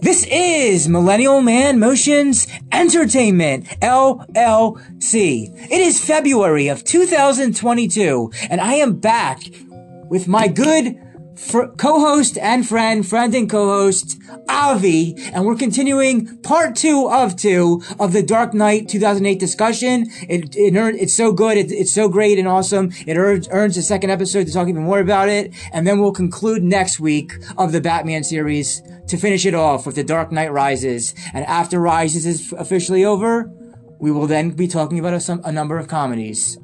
This is Millennial Man Motions Entertainment, LLC. It is February of 2022, and I am back with my good fr- co-host and friend, friend and co-host, Avi, and we're continuing part two of two of the Dark Knight 2008 discussion. It, it earned, it's so good. It, it's so great and awesome. It earns, earns a second episode to talk even more about it. And then we'll conclude next week of the Batman series to finish it off with the Dark Knight Rises. And after Rises is officially over, we will then be talking about a, some, a number of comedies.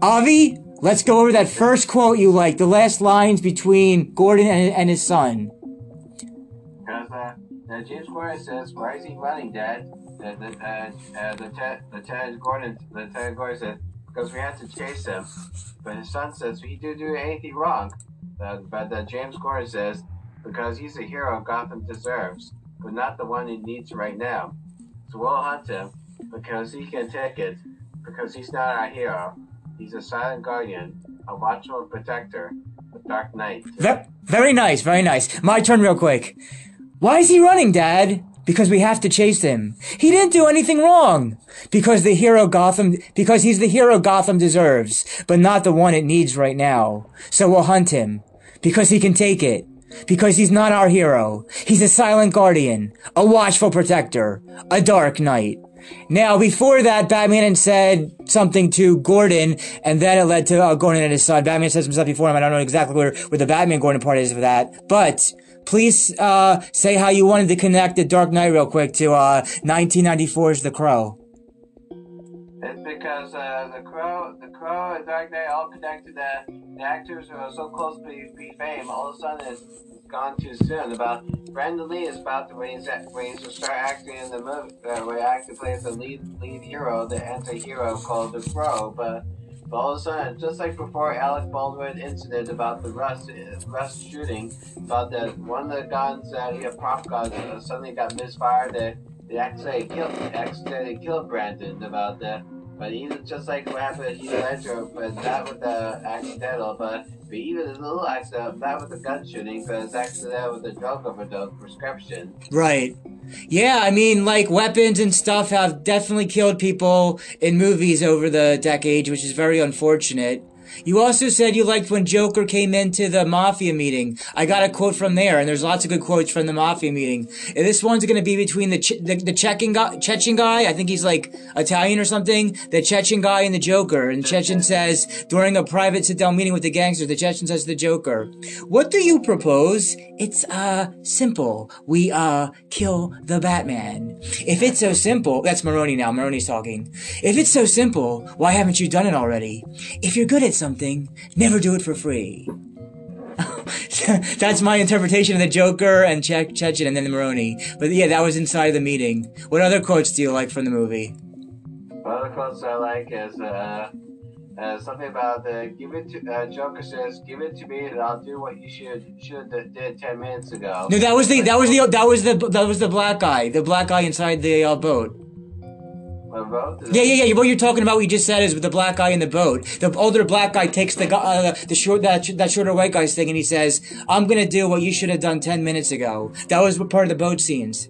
Avi, let's go over that first quote you like, the last lines between Gordon and, and his son. Because uh, uh, James Gordon says, "Why is he running, Dad?" The the uh, uh, the Ted Gordon the Ted Gordon says, "Because we had to chase him." But his son says, "He didn't do anything wrong." Uh, but uh, James Gordon says, "Because he's a hero Gotham deserves, but not the one he needs right now. So we'll hunt him because he can take it. Because he's not our hero. He's a silent guardian, a watchful protector, a dark knight." Ve- very nice, very nice. My turn real quick. Why is he running, Dad? Because we have to chase him. He didn't do anything wrong. Because the hero Gotham, because he's the hero Gotham deserves, but not the one it needs right now. So we'll hunt him. Because he can take it. Because he's not our hero. He's a silent guardian, a watchful protector, a dark knight. Now, before that, Batman had said something to Gordon, and then it led to uh, Gordon and his son. Batman said some stuff before him. I don't know exactly where, where the Batman Gordon part is for that. But please uh, say how you wanted to connect the Dark Knight real quick to uh, 1994's The Crow. It's because uh, the Crow, the Crow, and Dark Knight all connected. The, the actors who are so close to be, fame, all of a sudden it's gone too soon. About Brandon Lee is about to when he's to start acting in the movie, uh, where he actually plays the lead lead hero, the anti-hero called the Crow. But, but all of a sudden, just like before Alec Baldwin incident about the Rust uh, Rust shooting, about that one of the guns that he had prop guns uh, suddenly got misfired. That accidentally killed accidentally killed Brandon about that. But even just like what happened to Heath Ledger, but not with the accidental, but, but even a little accident, not with the gun shooting, but it's accidental with the drug overdose prescription. Right. Yeah, I mean, like, weapons and stuff have definitely killed people in movies over the decades, which is very unfortunate. You also said you liked when Joker came into the Mafia meeting. I got a quote from there, and there's lots of good quotes from the Mafia meeting. And this one's going to be between the, che- the the Chechen guy, Chechen guy. I think he's like Italian or something. The Chechen guy and the Joker. And Chechen says during a private sit-down meeting with the gangsters, the Chechen says to the Joker, "What do you propose? It's uh simple. We uh kill the Batman. If it's so simple, that's Maroni now. Maroni's talking. If it's so simple, why haven't you done it already? If you're good at something, never do it for free." That's my interpretation of the Joker and che- Chechen and then the Maroni. But yeah, that was inside the meeting. What other quotes do you like from the movie? One of the quotes I like is uh, uh, something about the give it to uh, Joker says, "Give it to me, and I'll do what you should should have did ten minutes ago." No, that was the that was the that was the that was the black guy, the black guy inside the uh, boat. Yeah, yeah, yeah. What you're talking about, what you just said, is with the black guy in the boat. The older black guy takes the uh, the short that that shorter white guy's thing, and he says, "I'm gonna do what you should have done ten minutes ago." That was part of the boat scenes.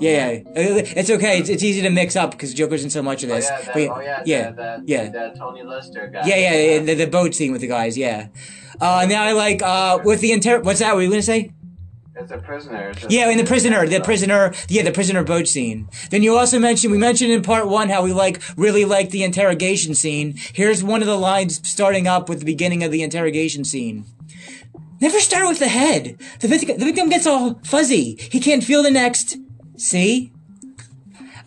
Yeah, yeah. It's okay. It's, it's easy to mix up because Joker's in so much of Oh this. yeah, that, But oh yeah, yeah, that, that, yeah. that Tiny Lister guy. yeah, yeah, yeah. The, the boat scene with the guys. Yeah. Uh, now I like uh, with the inter. What's that? What were you gonna say? It's a prisoner. It's Yeah, in the prisoner, the prisoner, yeah, the prisoner boat scene. Then you also mentioned, we mentioned in part one how we like, really like the interrogation scene. Here's one of the lines starting up with the beginning of the interrogation scene. Never start with the head. The victim, the victim gets all fuzzy. He can't feel the next. See?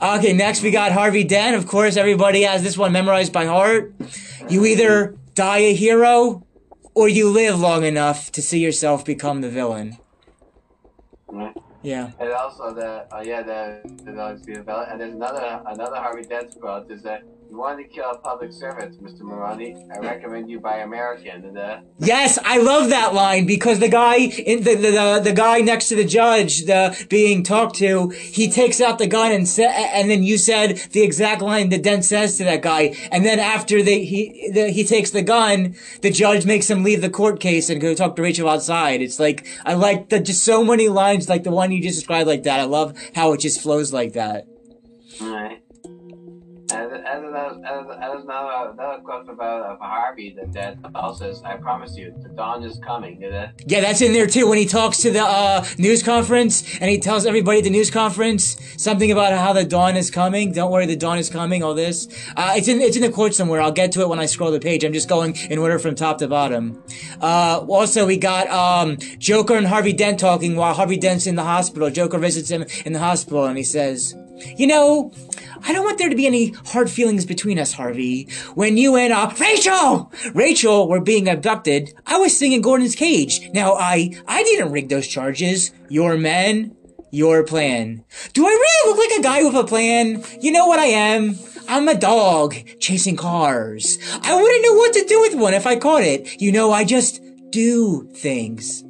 Okay, next we got Harvey Dent. Of course, everybody has this one memorized by heart. You either die a hero or you live long enough to see yourself become the villain. Yeah. And also the oh uh, yeah the the developed. And there's another another Harvey Dent quote is that you want to kill a public servant, Mr. Maroni, I recommend you buy American. And, uh, Yes, I love that line because the guy in the the, the, the guy next to the judge, the being talked to, he takes out the gun and sa- and then you said the exact line that Dent says to that guy, and then after they he the, he takes the gun, the judge makes him leave the court case and go talk to Rachel outside. It's like I like the just so many lines like the one you just described like that. I love how it just flows like that. Alright. As, another, as, as another, another quote about uh, Harvey that, that also says, I promise you, the dawn is coming. Yeah, that's in there too. When he talks to the uh, news conference and he tells everybody at the news conference something about how the dawn is coming. Don't worry, the dawn is coming. All this. Uh, it's in it's in the quote somewhere. I'll get to it when I scroll the page. I'm just going in order from top to bottom. Uh, also, we got um, Joker and Harvey Dent talking while Harvey Dent's in the hospital. Joker visits him in the hospital and he says, "You know." I don't want there to be any hard feelings between us, Harvey. When you and uh, Rachel, Rachel were being abducted, I was singing Gordon's cage. Now I, I didn't rig those charges. Your men, your plan. Do I really look like a guy with a plan? You know what I am? I'm a dog chasing cars. I wouldn't know what to do with one if I caught it. You know, I just do things.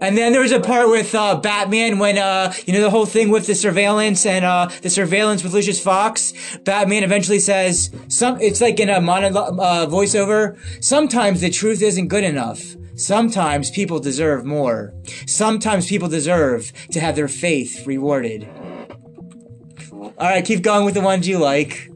And then there's a part with uh, Batman when uh, you know the whole thing with the surveillance and uh, the surveillance with Lucius Fox. Batman eventually says some. It's like in a monologue uh, voiceover. Sometimes the truth isn't good enough. Sometimes people deserve more. Sometimes people deserve to have their faith rewarded. All right, keep going with the ones you like.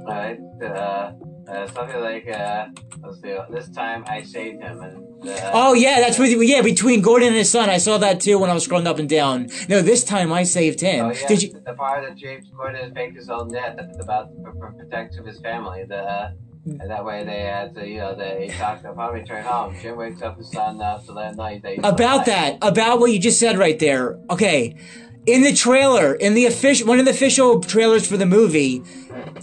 Alright. Uh, uh, something like, uh, let's see, this time I saved him. And, uh, Oh yeah, that's with yeah between Gordon and his son. I saw that too when I was scrolling up and down. No, this time I saved him. Oh, yeah, Did you? The part that James Gordon faked his own death about for, for protection of his family. The, uh, and that way they had to, you know, they talked upon return home. Jim wakes up his son uh, to let him know that he's about that about what you just said right there okay in the trailer in the official one of the official trailers for the movie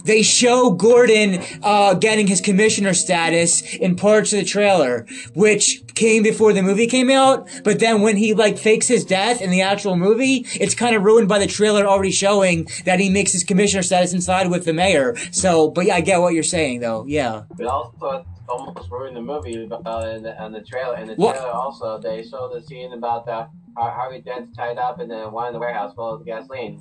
they show gordon uh, getting his commissioner status in parts of the trailer which came before the movie came out but then when he like fakes his death in the actual movie it's kind of ruined by the trailer already showing that he makes his commissioner status inside with the mayor so but yeah i get what you're saying though yeah But also, almost ruined the movie about in the, on the trailer. In the What? trailer, also, they show the scene about the Har- Harvey Dent's tied up in the one in the warehouse full of gasoline,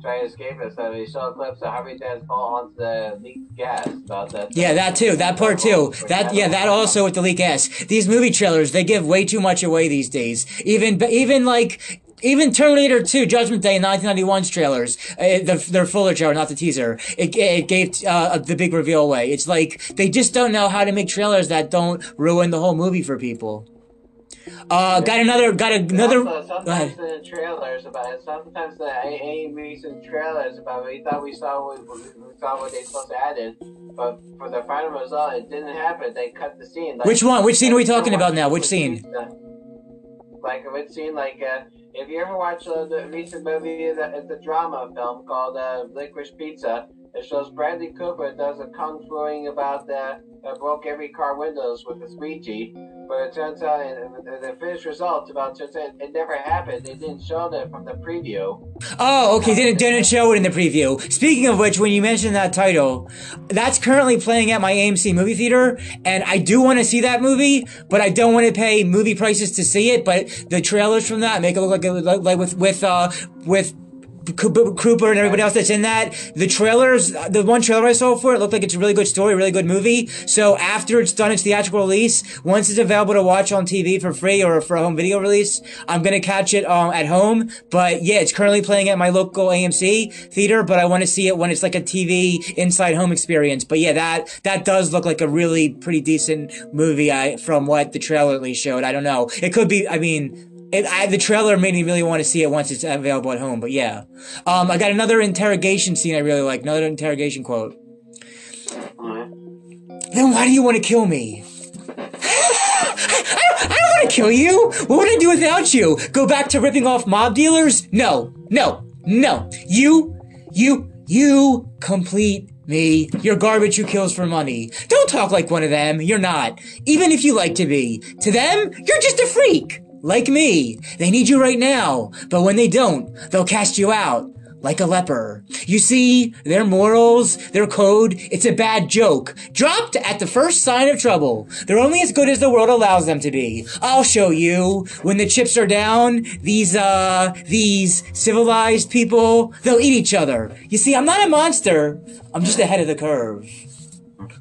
trying to escape it. So they show clips of Harvey Dent fall onto the leaked gas. About that. Yeah, that too. That part too. That yeah, that also with the leak gas. These movie trailers, they give way too much away these days. Even even like even Terminator 2 Judgment Day in 1991's trailers, uh, the, their fuller trailer, not the teaser, it, it gave uh, the big reveal away. It's like they just don't know how to make trailers that don't ruin the whole movie for people. Uh, got another, got another. Also, Go sometimes the trailers about it, sometimes the any recent trailers about it, we thought we saw what we, we saw what they supposed to add in, but for the final result, it didn't happen. They cut the scene. Like, Which one? Which scene are we talking about now? Which scene? Like a which scene? Like uh, if you ever watch uh, the recent movie, it's a drama film called uh, Licorice Pizza. It shows Bradley Cooper does a kung fuing about the uh, broke every car windows with a squeegee. But it turns out, the finished result, about turns out it never happened. They didn't show that from the preview. Oh, okay. Didn't didn't show it in the preview. Speaking of which, when you mentioned that title, that's currently playing at my AMC movie theater, and I do want to see that movie, but I don't want to pay movie prices to see it. But the trailers from that make it look like it, like, like with with uh with. Cooper and everybody else that's in that. The trailers, the one trailer I saw for it looked like it's a really good story, really good movie. So after it's done its theatrical release, once it's available to watch on TV for free or for a home video release, I'm gonna catch it um, at home. But yeah, it's currently playing at my local AMC theater, but I want to see it when it's like a TV inside home experience. But yeah, that that does look like a really pretty decent movie. I from what the trailer at least showed. I don't know. It could be. I mean. It, I, the trailer made me really want to see it once it's available at home, but yeah. Um, I got another interrogation scene I really like, another interrogation quote. Then why do you want to kill me? I don't, I don't want to kill you. What would I do without you? Go back to ripping off mob dealers? No, no, no. You, you, you complete me. You're garbage who kills for money. Don't talk like one of them. You're not. Even if you like to be. To them, you're just a freak. Like me. They need you right now. But when they don't, they'll cast you out. like a leper. You see, their morals, their code, it's a bad joke. Dropped at the first sign of trouble. They're only as good as the world allows them to be. I'll show you. When the chips are down, these, uh, these civilized people, they'll eat each other. You see, I'm not a monster. I'm just ahead of the curve.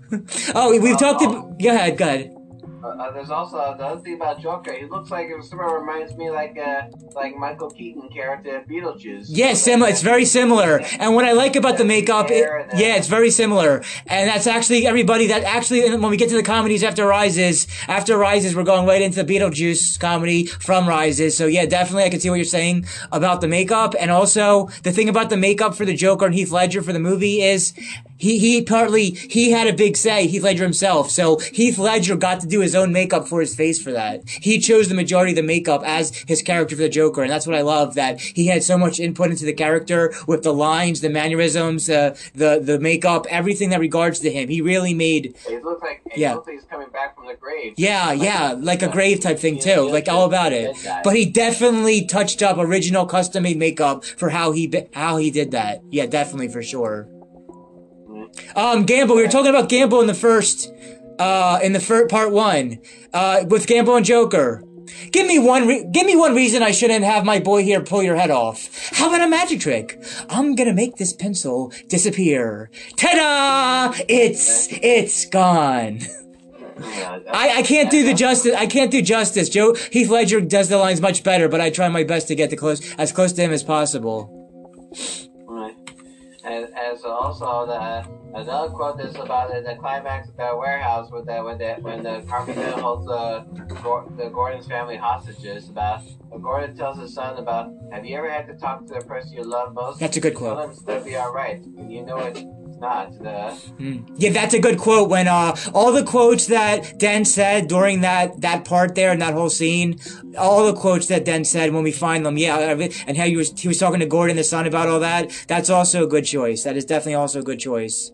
oh, we've talked about, go ahead, go ahead. Uh, there's also uh, the other thing about Joker. He looks like it sort of reminds me like uh, like Michael Keaton character in Beetlejuice. Yeah, similar. It's very similar. And what I like about the makeup, it, yeah, it's very similar. And that's actually everybody that actually when we get to the comedies after Rises, after Rises, we're going right into the Beetlejuice comedy from Rises. So yeah, definitely I can see what you're saying about the makeup. And also the thing about the makeup for the Joker and Heath Ledger for the movie is he he partly he had a big say heath ledger himself so heath ledger got to do his own makeup for his face for that he chose the majority of the makeup as his character for the joker and that's what i love that he had so much input into the character with the lines the mannerisms uh, the the makeup everything that regards to him he really made It looks like it Yeah. looks like he's coming back from the grave. yeah, Like- yeah, like a grave type thing too, yeah, like all about it. But he definitely touched up original custom made makeup for how he how he did that. Yeah, definitely for sure. Um, Gambol, we were talking about Gambol in the first, uh, in the first part one, uh, with Gambol and Joker. Give me one, re- give me one reason I shouldn't have my boy here pull your head off. How about a magic trick? I'm gonna make this pencil disappear. Ta-da! It's, it's gone. I, I can't do the justice. I can't do justice. Joe Heath Ledger does the lines much better, but I try my best to get the close as close to him as possible. And, and so also the another quote is about the, the climax of the warehouse with the when the when the carpenter holds the the Gordon's family hostages. About Gordon tells his son about Have you ever had to talk to the person you love most? That's a good Tell quote. them it's gonna be all right. You know it's not. The Yeah, that's a good quote. When uh, all the quotes that Dent said during that that part there and that whole scene, all the quotes that Dent said when we find them, yeah, and how he was he was talking to Gordon the son about all that. That's also a good choice. That is definitely also a good choice.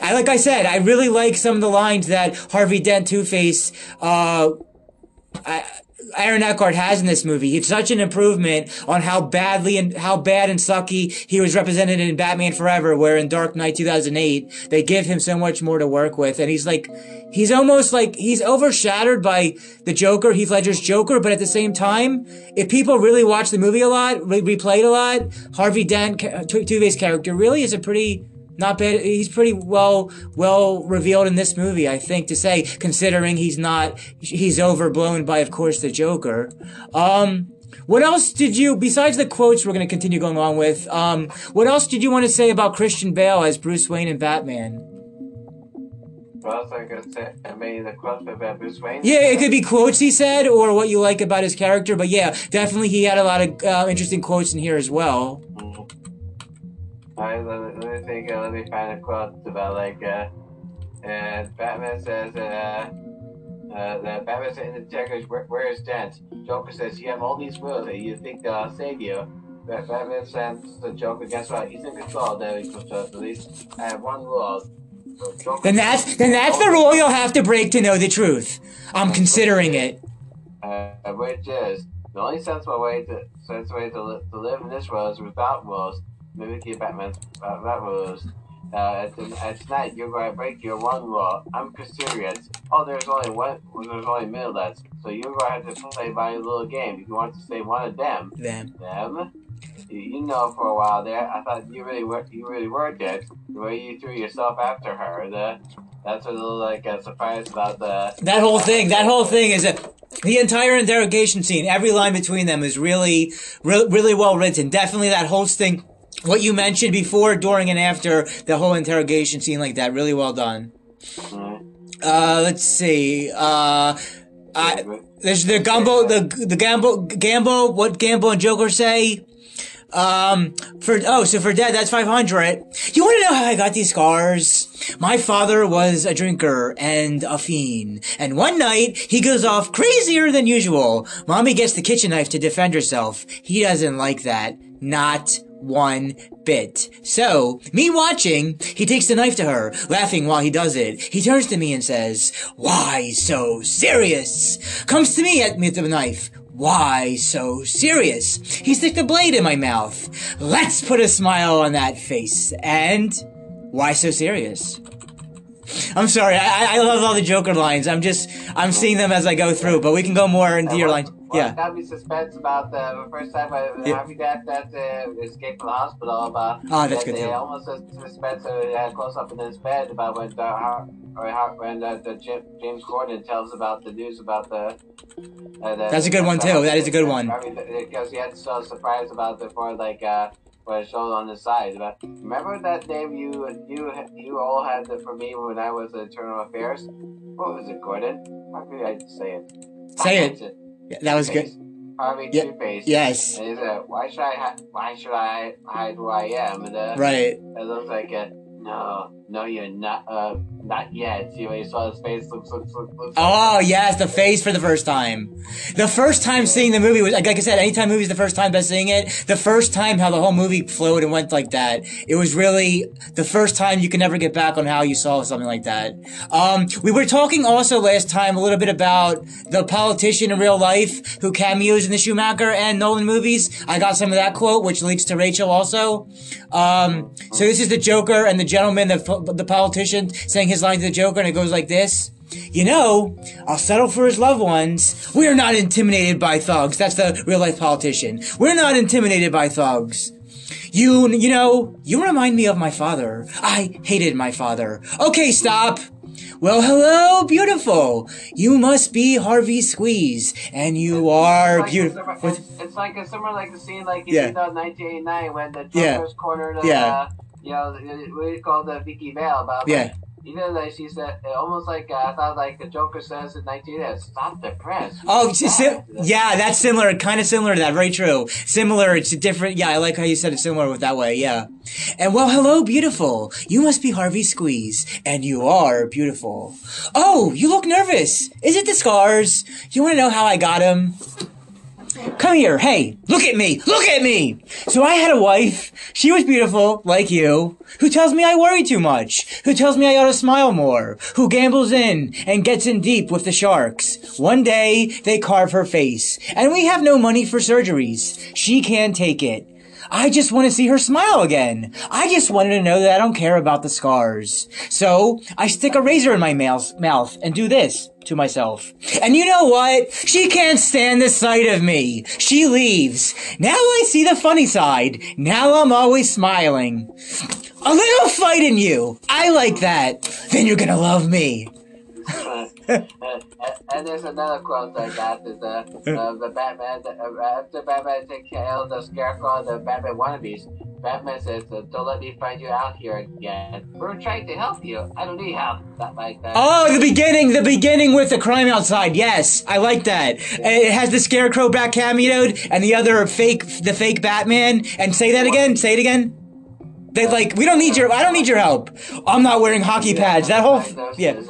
I like I said, I really like some of the lines that Harvey Dent Two Face, uh, I, Aaron Eckhart has in this movie. It's such an improvement on how badly and how bad and sucky he was represented in Batman Forever, where in Dark Knight 2008, they give him so much more to work with. And he's like, he's almost like, he's overshadowed by the Joker, Heath Ledger's Joker, but at the same time, if people really watch the movie a lot, re- replay it a lot, Harvey Dent, Two-Face character really is a pretty, not bad. He's pretty well well revealed in this movie, I think, to say, considering he's not he's overblown by, of course, the Joker. Um, what else did you, besides the quotes, we're going to continue going on with? Um, what else did you want to say about Christian Bale as Bruce Wayne and Batman? what else I could say? I mean the quote about Bruce Wayne. Yeah, it could be quotes he said, or what you like about his character. But yeah, definitely he had a lot of uh, interesting quotes in here as well. Mhm. Alright, let, me- let me think. Uh, let me find a quote about like, uh, and Batman says, uh, uh, that Batman says in the checkers, where, where is Dent? Joker says, you have all these wills that you think they'll save you. But Batman sends the Joker, guess what? He's in control. There he goes, at least I have one rule. So Then that's then that's the rule you'll have to break to know the truth. I'm considering it. uh, which is the only sensible way to sensible way to, li- to live in this world is without rules. Keep Batman's uh, without rules. Uh, at, the, at tonight you're going to break your one rule. I'm serious. Oh, there's only one. There's only minutes, so you're going to have to play by a little game. If you want to save one of them, Them. them. You, you know, for a while there, I thought you really were you really were dead. The way you threw yourself after her, the that's a little like a surprise about the That whole thing, that whole thing is a the entire interrogation scene. Every line between them is really, re- really well written. Definitely that whole thing. What you mentioned before, during, and after the whole interrogation scene, like that, really well done. Mm, Uh, let's see. Uh, I, there's the Gumbo, the the Gambo, Gambo. What Gambo and Joker say? Um, for oh, so for dead, that's five hundred. You want to know how I got these scars? My father was a drinker and a fiend, and one night he goes off crazier than usual. Mommy gets the kitchen knife to defend herself. He doesn't like that. Not one bit. So, me watching, he takes the knife to her, laughing while he does it. He turns to me and says, Why so serious? Comes to me at me with the knife. Why so serious? He sticks the blade in my mouth. Let's put a smile on that face. And why so serious? I'm sorry. I, I love all the Joker lines. I'm just I'm seeing them as I go through, but we can go more into your lines. Well, Yeah. got me suspense about the first time I Yeah. happy that that uh, escaped from the hospital about Oh, that's that good they too. almost sus- suspense uh, close up in his bed about when the or when the Jim, James Gordon tells about the news about the. Uh, the That's a good one, too. That is a good one. I mean, because he had so surprised about the for like uh. What it showed on the side, but remember that name you you you all had the, for me when I was at Internal Affairs. What was it, Gordon? How could I say it? Say it. Yeah, that was good. Harvey Yeah, Two Face. Yes. And he said, "Why should I? Hi- why should I hide who I am?" And uh, Right. it looks like, uh, "No, no, you're not. Uh, not yet." See when he saw his face. Looks, looks, looks, looks. Oh yes, the face for the first time. The first time seeing the movie was like, like I said, anytime movie's the first time by seeing it. The first time how the whole movie flowed and went like that. It was really the first time you can never get back on how you saw something like that. Um, we were talking also last time a little bit about the politician in real life who cameos in the Schumacher and Nolan movies. I got some of that quote, which leads to Rachel also. Um, so this is the Joker and the gentleman, the the politician, saying his line to the Joker, and it goes like this. You know, I'll settle for his loved ones. We're not intimidated by thugs. That's the real life politician. We're not intimidated by thugs. You, you know, you remind me of my father. I hated my father. Okay, stop. Well, hello, beautiful. You must be Harvey Squeeze, and you are It's like beautiful. It's, it's like a similar like the scene like in Yeah. 1989 when the Yeah. Joker's cornered. Uh, Yeah. You know, what do you call the Vicki Vale about? Yeah. Like, even though she said, almost like uh, I thought, like the Joker says in 19, "Stop the press." Oh, si- yeah, that's similar, kind of similar to that. Very true. Similar. It's different. Yeah, I like how you said it similar with that way. Yeah. And well, hello, beautiful. You must be Harvey Squeeze, and you are beautiful. Oh, you look nervous. Is it the scars? You want to know how I got them? Come here. Hey, look at me. Look at me. So I had a wife. She was beautiful, like you, who tells me I worry too much, who tells me I ought to smile more, who gambles in and gets in deep with the sharks. One day, they carve her face, and we have no money for surgeries. She can't take it. I just want to see her smile again. I just wanted to know that I don't care about the scars. So I stick a razor in my mouth, and do this to myself. And you know what? She can't stand the sight of me. She leaves. Now I see the funny side. Now I'm always smiling. A little fight in you. I like that. Then you're gonna love me. and, and there's another quote I got is uh, uh, the Batman uh, after Batman takes care of the Scarecrow, the Batman wannabes. Batman says, uh, "Don't let me find you out here again. We're trying to help you. I don't need help." Not like that. Oh, the beginning, the beginning with the crime outside. Yes, I like that. It has the scarecrow back cameoed and the other fake, the fake Batman. And say that again. Say it again. They like, we don't need your, I don't need your help. I'm not wearing hockey pads. That whole, yeah.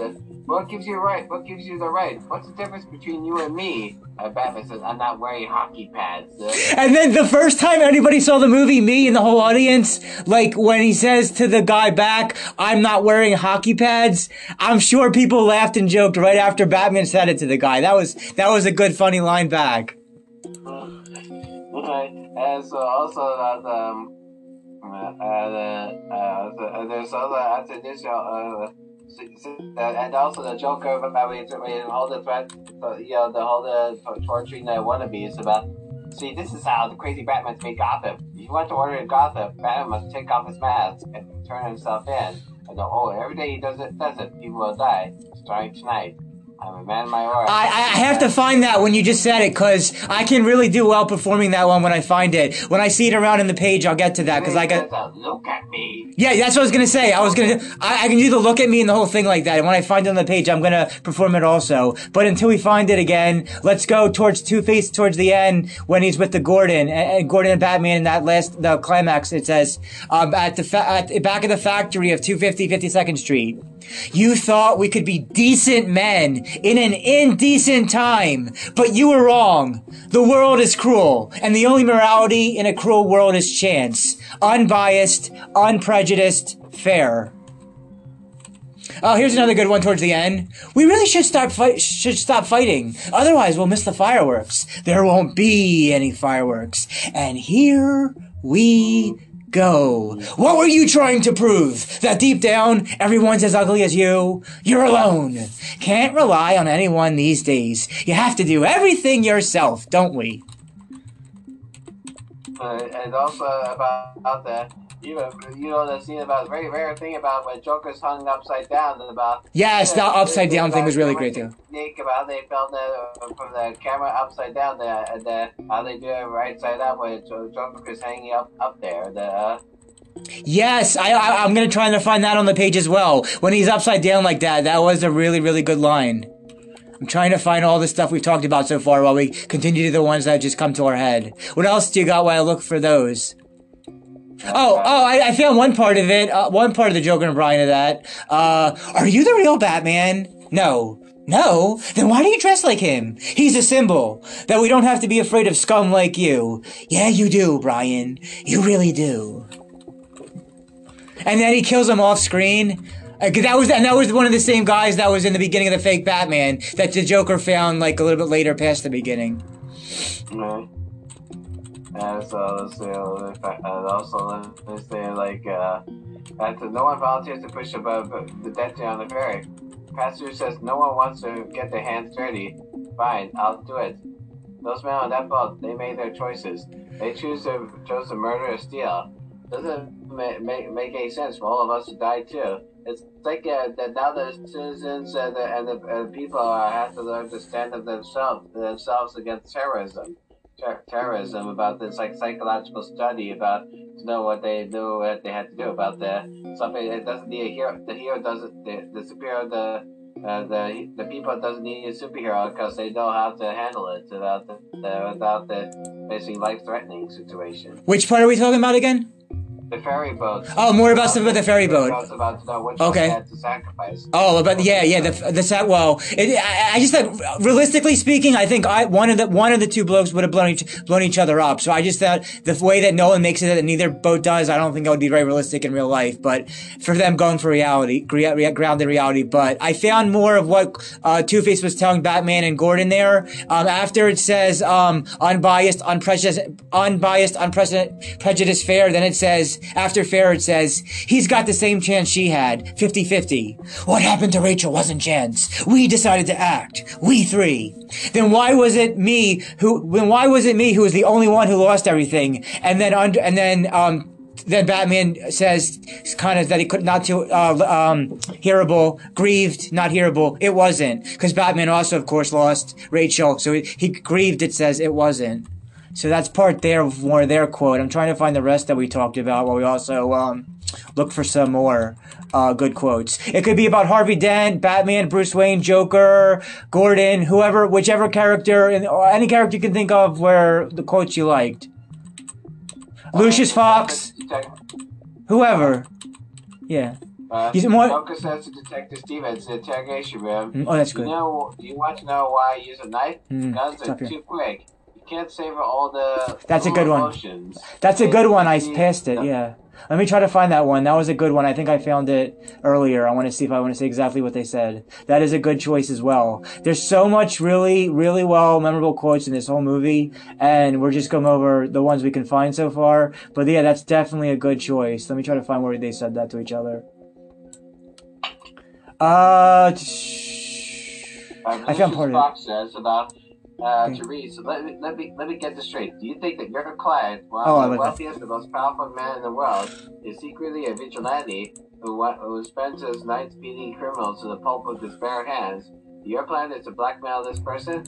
What gives you the right? What gives you the right? What's the difference between you and me? Uh, Batman says, "I'm not wearing hockey pads." Uh, And then the first time anybody saw the movie, me and the whole audience, like when he says to the guy back, I'm not wearing hockey pads, I'm sure people laughed and joked right after Batman said it to the guy. That was, that was a good funny line back. Right. And so also that um uh, uh, uh, there's other at initial uh, s- s- uh, and also the mean, I mean all the threat you know the whole uh, torturing the wannabes about see this is how the crazy Batman's made Gotham. If you want to order in Gotham, Batman must take off his mask and turn himself in. And the, oh every day he does it does it, people will die. Starting tonight. I'm a man my word. I, I have to find that when you just said it, cause I can really do well performing that one when I find it. When I see it around in the page, I'll get to that, cause I got, look at me. yeah, that's what I was gonna say. I was gonna, I, I can do the look at me and the whole thing like that. And when I find it on the page, I'm gonna perform it also. But until we find it again, let's go towards Two Face towards the end when he's with the Gordon and, and Gordon and Batman in that last the climax. It says um, at the fa- at the back of the factory of 250 52nd Street. You thought we could be decent men in an indecent time, but you were wrong. The world is cruel, and the only morality in a cruel world is chance. Unbiased, unprejudiced, fair. Oh, here's another good one towards the end. We really should start fight. Should stop fighting. Otherwise, we'll miss the fireworks. There won't be any fireworks. And here we go. What were you trying to prove? That deep down, everyone's as ugly as you? You're alone. Can't rely on anyone these days. You have to do everything yourself, don't we? Uh, and also about, the you know, you know the scene about the very rare thing about when Joker's hung upside down and about Yes, the upside down thing was really great too. technique about how they filmed the from the camera upside down there and then how they do it right side up when Joker's hanging up up there. The uh, Yes, I, I I'm gonna try to find that on the page as well. When he's upside down like that, that was a really really good line. I'm trying to find all the stuff we've talked about so far while we continue to the ones that have just come to our head. What else do you got while I look for those? Oh, oh, I, I found one part of it, uh, one part of the Joker and Brian of that. Uh, are you the real Batman? No. No? Then why do you dress like him? He's a symbol that we don't have to be afraid of scum like you. Yeah, you do, Brian. You really do. And then he kills him off screen. Uh, that was and that was one of the same guys that was in the beginning of the fake Batman that the Joker found like a little bit later past the beginning. Right. And so let's uh, and also let's say like uh, no one volunteers to push above the dead on the ferry. Pastor says no one wants to get their hands dirty. Fine, I'll do it. Those men on that boat, they made their choices. They choose to chose to murder or steal. Doesn't ma- make make any sense for all of us to die too. It's like uh, that now the citizens and the, and the, and the people have to learn to stand up themselves themselves against terrorism ter- terrorism about this like psychological study about to know what they knew what they had to do about the something it doesn't need a hero the hero doesn't the, the superhero the uh, the the people doesn't need a superhero because they know how to handle it without the, the without the basically life threatening situation. Which part are we talking about again? The ferry boat. Oh, more about stuff about the ferry boat. I about which Okay. one had to sacrifice. Oh, but yeah, yeah, the the set. Well, it, I, I just thought, realistically speaking, I think I one of the one of the two blokes would have blown each blown each other up. So I just thought the way that Nolan makes it that neither boat does, I don't think that would be very realistic in real life. But for them going for reality, rea- rea- grounded reality. But I found more of what uh, Two Face was telling Batman and Gordon there. Um, after it says um, unbiased, unprejudiced, unbiased, unprecedented, prejudice fair. Then it says after fair, it says he's got the same chance she had, 50-50. What happened to Rachel wasn't chance. We decided to act. We three. Then why was it me who? Then why was it me who was the only one who lost everything? And then under, and then um. Then Batman says, kind of that he could not to uh, um, hearable, grieved, not hearable. It wasn't because Batman also, of course, lost Rachel, so he, he grieved. It says it wasn't. So that's part there of more of their quote. I'm trying to find the rest that we talked about while we also um, look for some more uh, good quotes. It could be about Harvey Dent, Batman, Bruce Wayne, Joker, Gordon, whoever, whichever character, in, or any character you can think of where the quotes you liked. Lucius Fox, whoever. Yeah. Uh, He's more- Joker says to Detective Stevens the interrogation room. Mm, Oh, that's good. You know, you want to know why I use a knife? Mm, Guns are too quick. Can't savor all the That's a good one. emotions. That's a good one. I passed it. Yeah. Let me try to find that one. That was a good one. I think I found it earlier. I want to see if I want to say exactly what they said. That is a good choice as well. There's so much really, really well memorable quotes in this whole movie, and we're just going over the ones we can find so far. But yeah, that's definitely a good choice. Let me try to find where they said that to each other. Uh, I found part of it. Fox says about uh, Okay. to read. So let me, let me let me get this straight. Do you think that your client, one Oh, of the wealthiest and most powerful man in the world, is secretly a vigilante who who spends his nights beating criminals to the pulp with his bare hands? Your plan is to blackmail this person?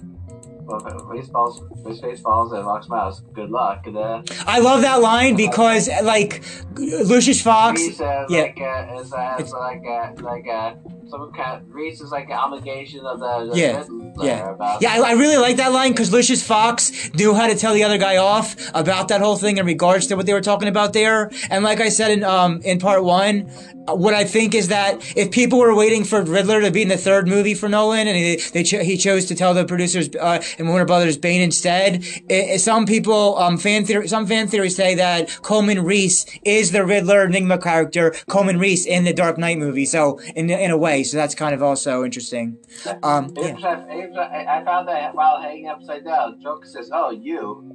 Well, his, falls, his face falls and Fox Mouse, good luck. Uh, I love that line because like Lucius Fox. Reese uh, yeah. like uh, is, uh, like uh, like uh, some kind. Reese is like an obligation of the, the Yeah. Yeah, yeah, I, I really like that line because Lucius Fox knew how to tell the other guy off about that whole thing in regards to what they were talking about there. And like I said in um in part one, uh, what I think is that if people were waiting for Riddler to be in the third movie for Nolan, and he they cho- he chose to tell the producers uh, and Warner Brothers Bane instead, i i- some people um fan theory some fan theories say that Coleman Reese is the Riddler Enigma character, Coleman Reese in the Dark Knight movie. So in in a way, so that's kind of also interesting. Um, yeah. I, even I I found that while hanging upside down, Joker says, "Oh, you."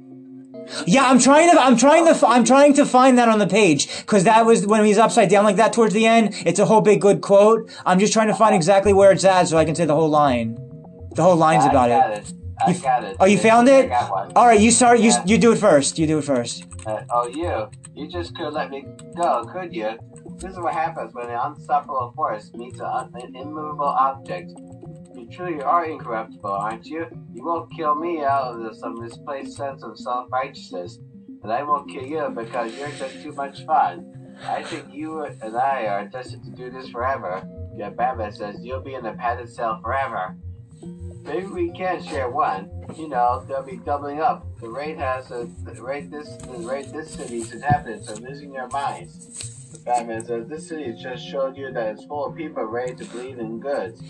Yeah, I'm trying to. I'm trying to. I'm trying to find that on the page because that was when he's upside down like that towards the end. It's a whole big good quote. I'm just trying to find exactly where it's at so I can say the whole line. The whole line's I about it. it. I You- got it. Oh, you found I it? got one. All right, you start. You Yeah. you do it first. You do it first. Uh, oh, you. You just could let me go, could you? This is what happens when an unstoppable force meets an immovable object. You truly are incorruptible, aren't you? You won't kill me out of some misplaced sense of self-righteousness, and I won't kill you because you're just too much fun. I think you and I are destined to do this forever. Yeah, Batman says you'll be in a padded cell forever. Maybe we can share one. You know, they'll be doubling up. The raid has a the raid this the raid this city's inhabitants are losing their minds. Batman says this city just showed you that it's full of people ready to believe in goods.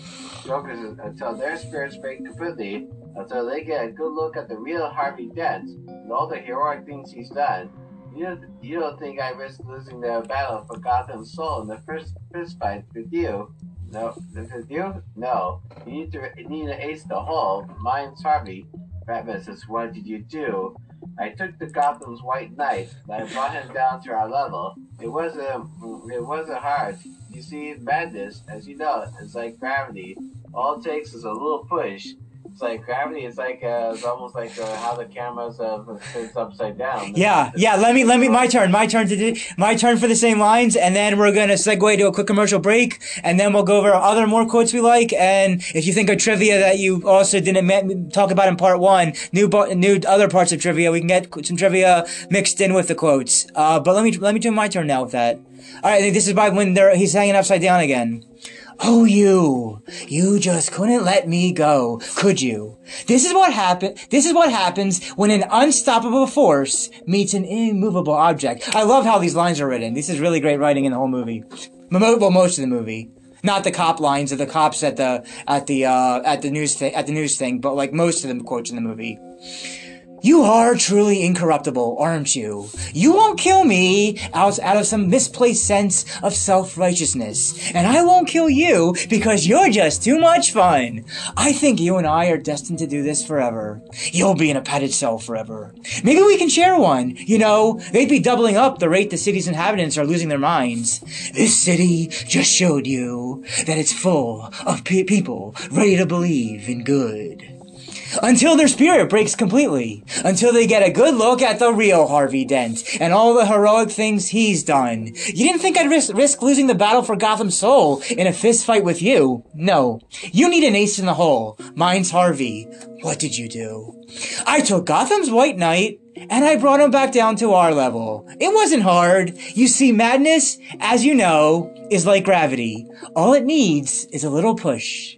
Joker says until their spirits break completely, until they get a good look at the real Harvey Dent and all the heroic things he's done. You don't, you don't think I risk losing the battle for Gotham's soul in the first fist fight with you? No, with you? No. You need to you need to ace the hole. Mine's Harvey. Batman says, What did you do? I took the Gotham's White Knight and I brought him down to our level. It wasn't it wasn't hard. You see, madness, as you know, is like gravity. All it takes is a little push. It's like gravity. It's like uh, it's almost like uh, how the cameras uh, spins upside down. Yeah, yeah. Let me let me. My turn. My turn to do. My turn for the same lines, and then we're gonna segue to a quick commercial break, and then we'll go over other more quotes we like. And if you think of trivia that you also didn't me- talk about in part one, new bu- new other parts of trivia, we can get some trivia mixed in with the quotes. Uh, but let me let me do my turn now with that. All right, this is by when they're he's hanging upside down again. Oh, you. You just couldn't let me go, could you? This is what happen. This is what happens when an unstoppable force meets an immovable object. I love how these lines are written. This is really great writing in the whole movie. Well, most of the movie. Not the cop lines of the cops at the, at the, uh, at the news thing, at the news thing, but like most of the quotes in the movie. You are truly incorruptible, aren't you? You won't kill me out, out of some misplaced sense of self-righteousness. And I won't kill you because you're just too much fun. I think you and I are destined to do this forever. You'll be in a padded cell forever. Maybe we can share one. You know, they'd be doubling up the rate the city's inhabitants are losing their minds. This city just showed you that it's full of pe- people ready to believe in good until their spirit breaks completely, until they get a good look at the real Harvey Dent and all the heroic things he's done. You didn't think I'd risk, risk losing the battle for Gotham Soul in a fist fight with you? No. You need an ace in the hole. Mine's Harvey. What did you do? I took Gotham's White Knight and I brought him back down to our level. It wasn't hard. You see, madness, as you know, is like gravity. All it needs is a little push.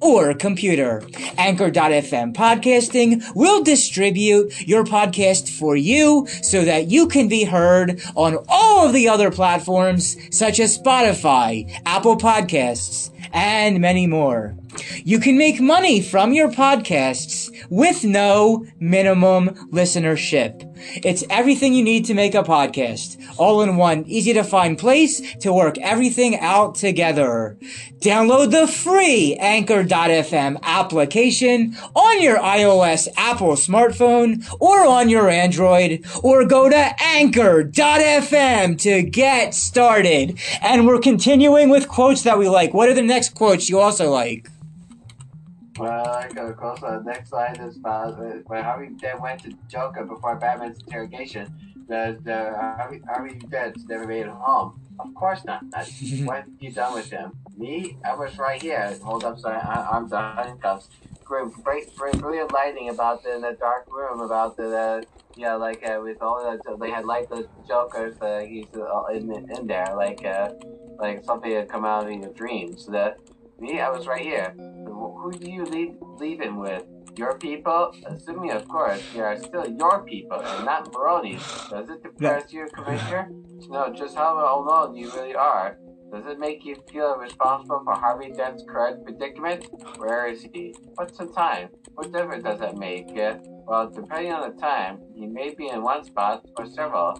or computer. Anchor.fm podcasting will distribute your podcast for you so that you can be heard on all of the other platforms such as Spotify, Apple Podcasts, and many more. You can make money from your podcasts with no minimum listenership. It's everything you need to make a podcast, all in one easy to find place to work everything out together. Download the free Anchor.fm application on your iOS Apple smartphone or on your Android, or go to Anchor.fm to get started. And we're continuing with quotes that we like. What are the next quotes you also like? Well, I got of course, the next line is about when Harvey Dent went to Joker before Batman's interrogation. The, the Harvey, Harvey Dent's never made it home. Of course not. what have you done with him? Me? I was right here. Hold up, sorry, arms and handcuffs. Great, great, brilliant lighting about the, in the dark room about the, the yeah, like uh, with all that, they had like the Jokers. Uh, he's uh, in in there, like uh, like something had come out in your dreams. That me, I was right here. Who do you leave him with? Your people? Assuming, of course, they are still your people and not Maroni's. Does it depress you, Commissioner? To know just how alone you really are. Does it make you feel responsible for Harvey Dent's current predicament? Where is he? What's the time? What difference does that make? Well, depending on the time, he may be in one spot or several.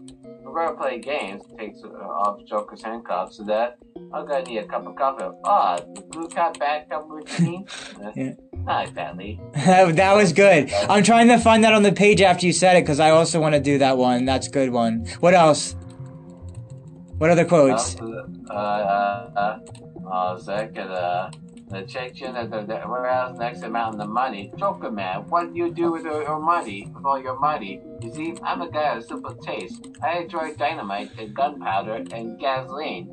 We're gonna play games. Takes uh, off Joker's handcuffs so that I'm gonna need a cup of coffee. Oh, the blue cat bad cup routine. yeah. Not exactly. that was good. I'm trying to find that on the page after you said it because I also want to do that one. That's a good one. What else? What other quotes? Uh, uh, uh, uh, uh, the Chechen at the, the warehouse next amount the money. Joker man, what do you do with your, your money, with all your money? You see, I'm a guy of simple taste. I enjoy dynamite and gunpowder and gasoline.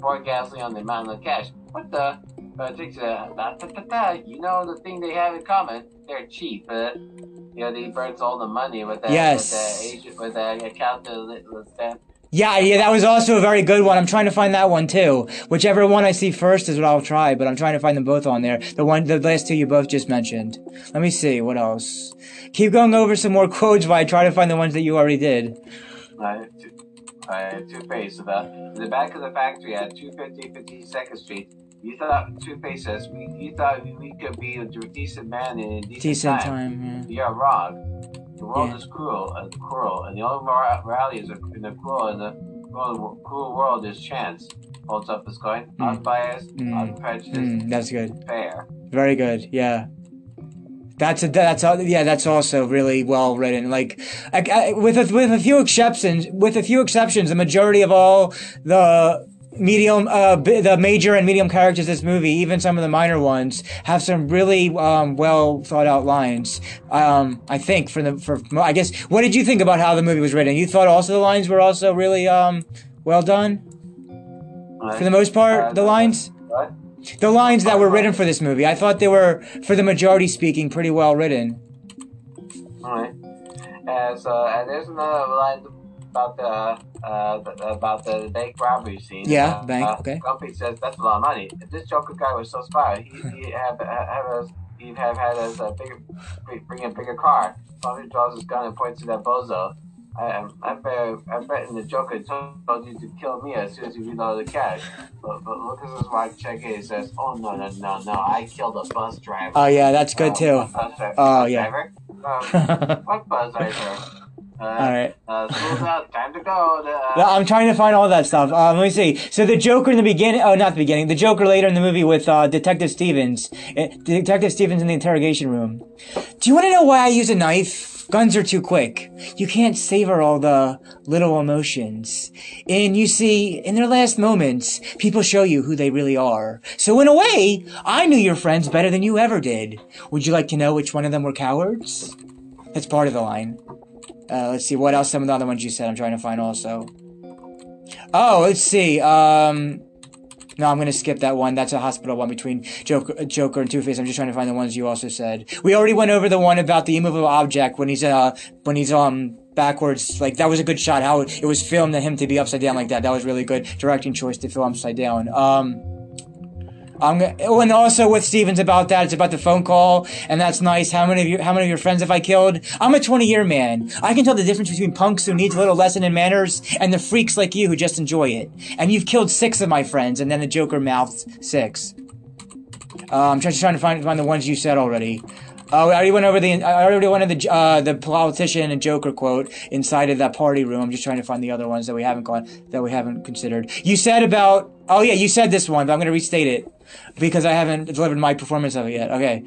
Pour gasoline on the amount of cash. What the? Uh, takes uh, da, da, da, da. You know the thing they have in common? They're cheap. Uh, you know, he burns all the money with that, yes. with the agent, with the accountant, with that yeah, yeah, that was also a very good one. I'm trying to find that one too. Whichever one I see first is what I'll try, but I'm trying to find them both on there. The one, the last two you both just mentioned. Let me see, what else? Keep going over some more quotes while I try to find the ones that you already did. I, I Two-Face, the, the back of the factory at 250 52nd Street, you thought Two-Face says, we, you thought we could be a decent man in a decent, decent time. time yeah. You're wrong. The world yeah. is cruel and cruel, and the only morality is in the cruel and the cruel, cruel world is chance. Holds up his coin, mm. unbiased, mm. unprejudiced. Mm. That's good. Fair. Very good. Yeah. That's a, that's a, yeah that's also really well written. Like I, I, with a, with a few exceptions, with a few exceptions, the majority of all the medium, uh, the major and medium characters this movie, even some of the minor ones, have some really um, well thought out lines. Um, I think for the for I guess what did you think about how the movie was written? You thought also the lines were also really um, well done. For the most part, the lines. The lines that were written for this movie, I thought they were, for the majority speaking, pretty well written. Alright. And so, and there's another line about the uh, about the bank robbery scene. Yeah, uh, bank. Uh, okay. Grumpy says that's a lot of money. If this Joker guy was so smart, he he have have us he'd have had us a bigger bring a bigger car. Grumpy draws his gun and points to that bozo. I, I bet I bet in the Joker told you to kill me as soon as you reload the cash. But, but look at this white check here. He says, "Oh no no no no! I killed a bus driver." Oh yeah, that's good uh, too. Bus driver, oh bus yeah. Driver? Um, what bus driver? Uh, all right. Uh, school's out. Time to go. Uh... I'm trying to find all that stuff. Uh, let me see. So the Joker in the beginning, oh, not the beginning, the Joker later in the movie with uh, Detective Stevens. Uh, Detective Stevens in the interrogation room. Do you want to know why I use a knife? Guns are too quick. You can't savor all the little emotions. And you see, in their last moments, people show you who they really are. So in a way, I knew your friends better than you ever did. Would you like to know which one of them were cowards? That's part of the line. Uh, let's see, what else some of the other ones you said I'm trying to find also. Oh, let's see. Um, no, I'm gonna skip that one. That's a hospital one between Joker, Joker and Two Face. I'm just trying to find the ones you also said. We already went over the one about the immovable object when he's uh when he's um backwards. Like that was a good shot. How it was filmed and him to be upside down like that. That was really good directing choice to film upside down. Um. I'm gonna, oh, and also with Stevens about that, it's about the phone call, and that's nice. How many of you, how many of your friends have I killed? I'm a 20 year man. I can tell the difference between punks who need a little lesson in manners and the freaks like you who just enjoy it. And you've killed six of my friends, and then the Joker mouthed six. Uh, I'm just trying to find, find the ones you said already. Oh, I already went over the. I already went over the uh, the politician and Joker quote inside of that party room. I'm just trying to find the other ones that we haven't gone that we haven't considered. You said about. Oh yeah, you said this one, but I'm to restate it because I haven't delivered my performance of it yet. Okay,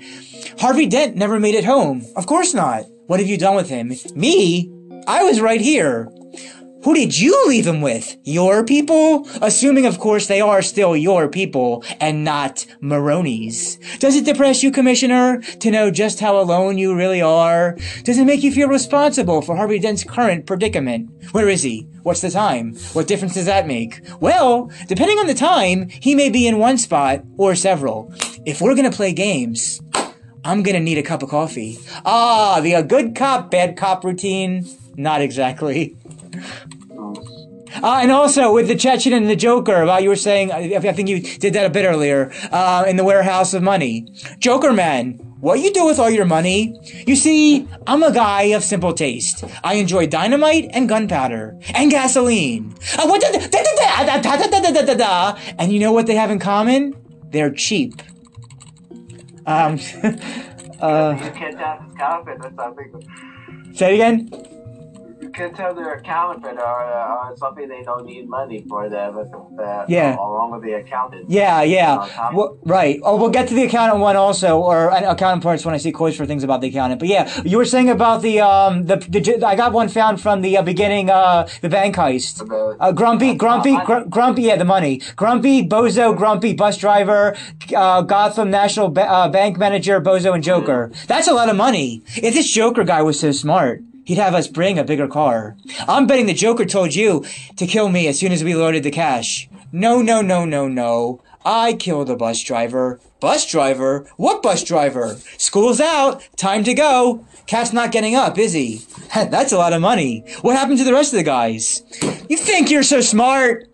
Harvey Dent never made it home. Of course not. What have you done with him? Me? I was right here. Who did you leave him with? Your people? Assuming, of course, they are still your people and not Maroni's. Does it depress you, Commissioner, to know just how alone you really are? Does it make you feel responsible for Harvey Dent's current predicament? Where is he? What's the time? What difference does that make? Well, depending on the time, he may be in one spot or several. If we're gonna play games, I'm gonna need a cup of coffee. Ah, the good cop, bad cop routine. Not exactly. Uh, and also with the Chechen and the Joker, while you were saying, I, I think you did that a bit earlier, uh, in the warehouse of money. Joker man, what you do with all your money? You see, I'm a guy of simple taste. I enjoy dynamite and gunpowder and gasoline. And you know what they have in common? They're cheap. Um, uh, you can't have carpet or something. Say it again? Can tell they're a counterfeit or, or something they don't need money for them, uh, Yeah. along with the accountant. Yeah, yeah. Well, right. Oh, we'll get to the accountant one also, or uh, accountant parts when I see quotes for things about the accountant. But yeah, you were saying about the um the, the I got one found from the uh, beginning uh the bank heist. Uh, grumpy, grumpy, gr- grumpy. Yeah, the money. Grumpy, bozo, grumpy, bus driver, uh, Gotham National ba- uh, Bank manager, bozo, and Joker. That's a lot of money. If this Joker guy was so smart, he'd have us bring a bigger car. I'm betting the Joker told you to kill me as soon as we loaded the cash. No, no, no, no, no. I killed the bus driver. Bus driver? What bus driver? School's out. Time to go. Cat's not getting up, is he? That's a lot of money. What happened to the rest of the guys? You think you're so smart?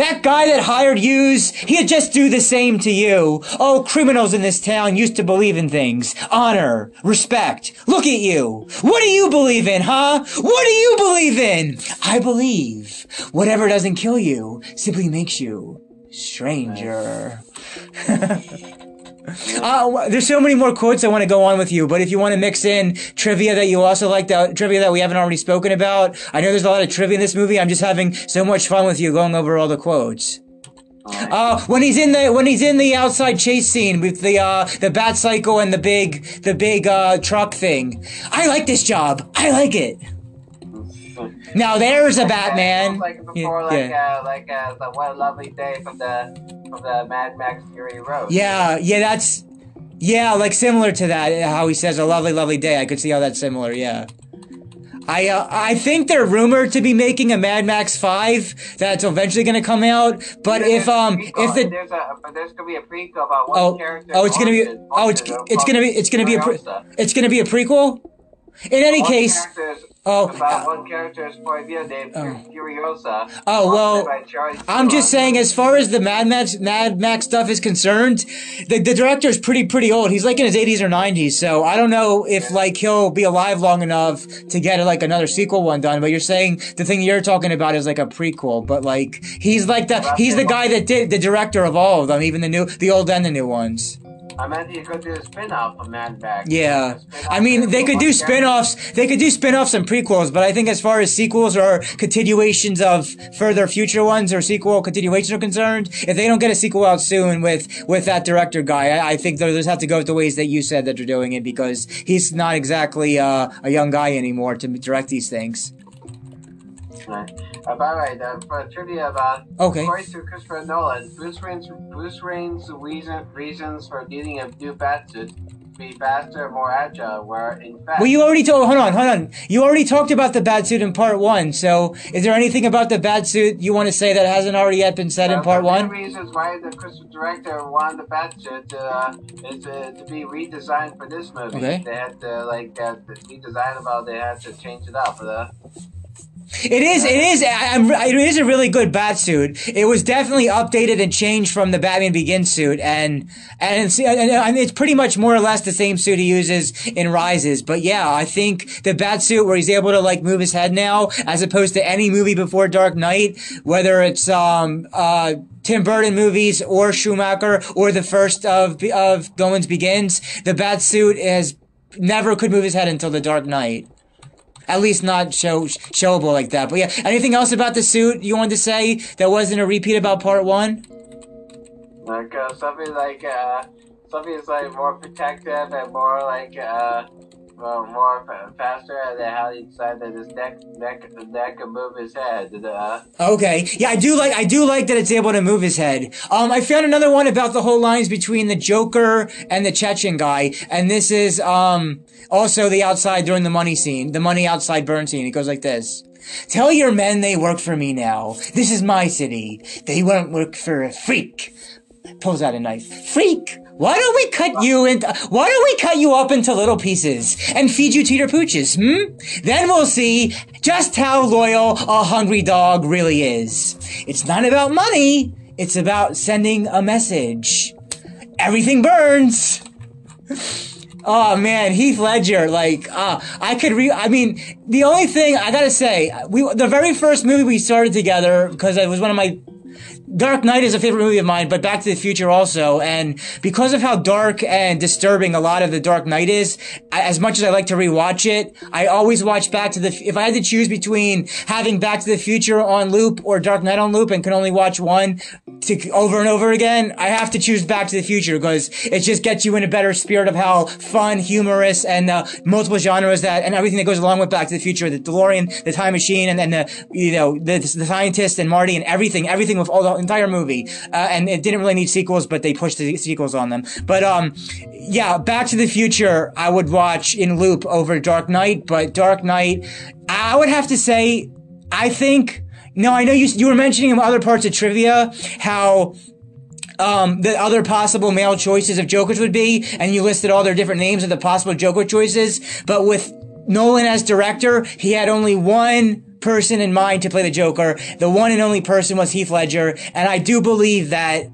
That guy that hired yous, he'd just do the same to you. Oh, criminals in this town used to believe in things. Honor, respect. Look at you. What do you believe in, huh? What do you believe in? I believe whatever doesn't kill you simply makes you stranger. Uh, there's so many more quotes I want to go on with you, but if you want to mix in trivia that you also like, that trivia that we haven't already spoken about, I know there's a lot of trivia in this movie. I'm just having so much fun with you going over all the quotes. Uh, when he's in the when he's in the outside chase scene with the uh the bat cycle and the big the big uh truck thing, I like this job. I like it. Now there's a Batman. Like before, Yeah, like uh, like uh, the What a Lovely Day from the from the Mad Max Fury Road. Yeah, yeah, that's yeah, like similar to that. How he says a lovely, lovely day. I could see how that's similar. Yeah. I uh, I think they're rumored to be making a Mad Max Five that's eventually going to come out. But There's if um if the there's a there's gonna be a prequel about one oh character. oh it's gonna be oh it's it's gonna be it's gonna be a pre- it's gonna be a prequel. In any One case, oh, about uh, one character's point of view named Oh. Furiosa. Oh, well, played by Charlie I'm just saying, as far as the Mad Max, Mad Max stuff is concerned, the, the director is pretty, pretty old. He's like in his 80s or 90s, so I don't know if like he'll be alive long enough to get like another sequel one done. But you're saying the thing you're talking about is like a prequel, but like he's like the he's the guy that did the director of all of them, even the new, the old and the new ones. I meant you could do a spin-off of Mad Max. Yeah. I mean, they could do spin-offs. They could do spin-offs and prequels, but I think as far as sequels or continuations of further future ones or sequel continuations are concerned, if they don't get a sequel out soon with, with that director guy, I, I think they'll just have to go with the ways that you said that they're doing it because he's not exactly uh, a young guy anymore to direct these things. Right. Uh, by the uh, trivia about Okay. according to Christopher Nolan, Bruce Wayne's Bruce Wayne's reason, reasons for needing a new bat suit be faster more agile were in fact. Well, you already told. Hold on, hold on. You already talked about the bat suit in part one. So, is there anything about the bat suit you want to say that hasn't already yet been said in part the one? reasons why the Christmas director wanted the Batsuit uh, is uh, to be redesigned for this movie. Okay. They had to like uh, redesign about. They had to change it up. Uh, It is. It is. I'm, it is a really good bat suit. It was definitely updated and changed from the Batman Begins suit, and and it's, and, and it's pretty much more or less the same suit he uses in Rises. But yeah, I think the bat suit where he's able to like move his head now, as opposed to any movie before Dark Knight, whether it's um uh. Tim Burton movies or Schumacher or the first of of Goins Begins, the bat suit has never could move his head until the Dark Knight. At least not show showable like that. But yeah, anything else about the suit you wanted to say that wasn't a repeat about part one? like uh, something like uh, something is like more protective and more like uh, well, more fa- faster. How he decided that his neck neck neck could move his head. Uh, Okay. Yeah, I do like I do like that it's able to move his head. Um, I found another one about the whole lines between the Joker and the Chechen guy, and this is um also the outside during the money scene, the money outside burn scene. It goes like this. Tell your men they work for me now. This is my city. They won't work for a freak. Pulls out a knife. Freak! Why don't we cut you into, why don't we cut you up into little pieces and feed you your pooches, hmm? Then we'll see just how loyal a hungry dog really is. It's not about money. It's about sending a message. Everything burns. Oh man, Heath Ledger, like, uh, I could re, I mean, the only thing I gotta say, we, the very first movie we started together, because it was one of my, Dark Knight is a favorite movie of mine, but Back to the Future also. And because of how dark and disturbing a lot of the Dark Knight is, I, as much as I like to rewatch it, I always watch Back to the, if I had to choose between having Back to the Future on loop or Dark Knight on loop and can only watch one to, over and over again, I have to choose Back to the Future because it just gets you in a better spirit of how fun, humorous, and uh, multiple genres that, and everything that goes along with Back to the Future, the DeLorean, the time machine, and then the, you know, the, the scientist and Marty and everything, everything with all the entire movie. Uh, and it didn't really need sequels, but they pushed the sequels on them. But, um, yeah, Back to the Future, I would watch in loop over Dark Knight, but Dark Knight, I would have to say, I think, no, I know you, you were mentioning in other parts of trivia how, um, the other possible male choices of Jokers would be, and you listed all their different names of the possible Joker choices, but with Nolan as director, he had only one person in mind to play the Joker. The one and only person was Heath Ledger, and I do believe that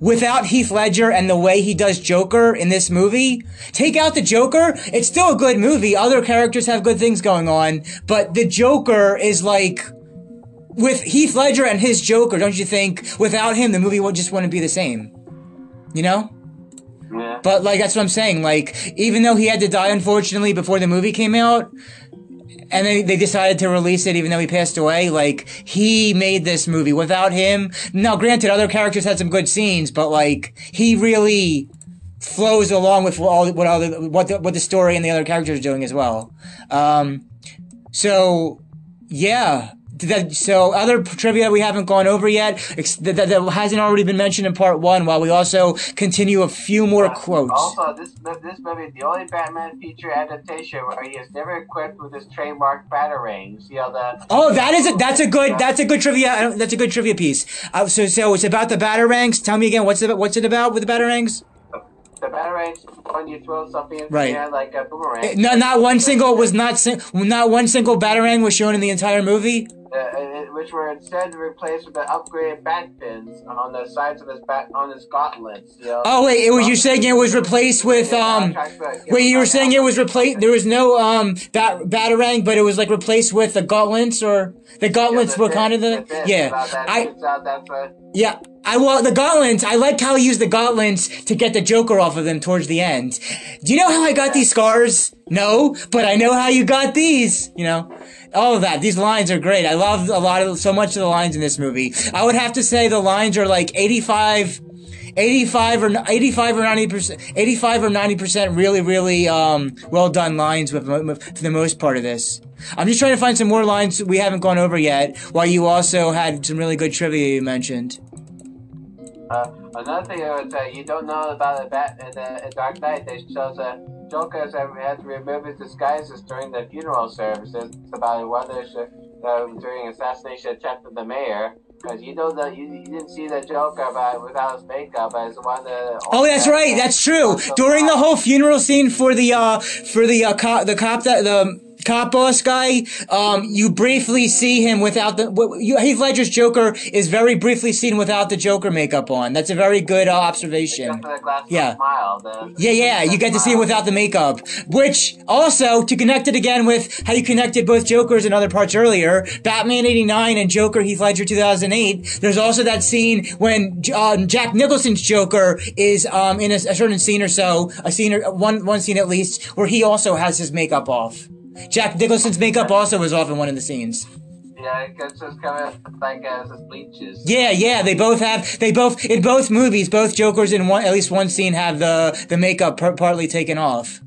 without Heath Ledger and the way he does Joker in this movie, take out the Joker, it's still a good movie. Other characters have good things going on, but the Joker is like, with Heath Ledger and his Joker, don't you think without him, the movie would just wouldn't be the same? You know? yeah. But like that's what I'm saying. Like even though he had to die unfortunately before the movie came out, and then they decided to release it even though he passed away. Like he made this movie. Without him, now granted, other characters had some good scenes, but like he really flows along with all what all the, what the, what the story and the other characters are doing as well. Um, so yeah. That, so other trivia we haven't gone over yet ex- that, that, that hasn't already been mentioned in part one while we also continue a few more quotes Also, this this movie is the only Batman feature adaptation where he is never equipped with his trademark batarangs. You know the Oh, that is a that's a good that's a good trivia that's a good trivia piece. Uh, so so it's about the batarangs. Tell me again what's it what's it about with the batarangs? the batarangs when you throw something in Right. the air like a boomerang. No, not one single was not not one single batarang was shown in the entire movie. Uh, which were instead replaced with the upgraded bat fins on the sides of his bat on his gauntlets. You know? Oh wait, it was you saying it was replaced with um. Wait, you were saying it was replaced. There was no um bat batarang, but it was like replaced with the gauntlets or the gauntlets were kind of the yeah. I I Yeah, I well the gauntlets. I like how he used the gauntlets to get the Joker off of them towards the end. Do you know how I got these scars? No, but I know how you got these. You know, all of that. These lines are great. I love a lot of so much of the lines in this movie. I would have to say the lines are like eighty-five. 85 or 85 or 90 percent 85 or 90 percent really really um well done lines with, with for the most part of this i'm just trying to find some more lines we haven't gone over yet while you also had some really good trivia you mentioned Uh, another thing is that you don't know about the bat in the in Dark Knight. They shows that Joker has had to remove his disguises during the funeral services about whether should, uh, during assassination attempt of the mayor. Because you know that you, you didn't see the Joker but without his makeup as one of the. Oh, that's right. That's true. During the whole funeral scene for the uh for the uh cop the cop that the cop boss guy, um, you briefly see him without the you, Heath Ledger's Joker is very briefly seen without the Joker makeup on. That's a very good uh, observation. Except for the glass Yeah. smile. The, Yeah, yeah, you get to see him without the makeup. Which, also, to connect it again with how you connected both Jokers in other parts earlier, Batman 89 and Joker Heath Ledger 2008, there's also that scene when um, Jack Nicholson's Joker is um, in a, a certain scene or so, a scene or one, one scene at least, where he also has his makeup off. Jack Nicholson's makeup also was off in one of the scenes. Yeah, it's just kind of like uh, just bleaches. Yeah, yeah, they both have, they both, in both movies, both Jokers in one, at least one scene have the, the makeup par- partly taken off.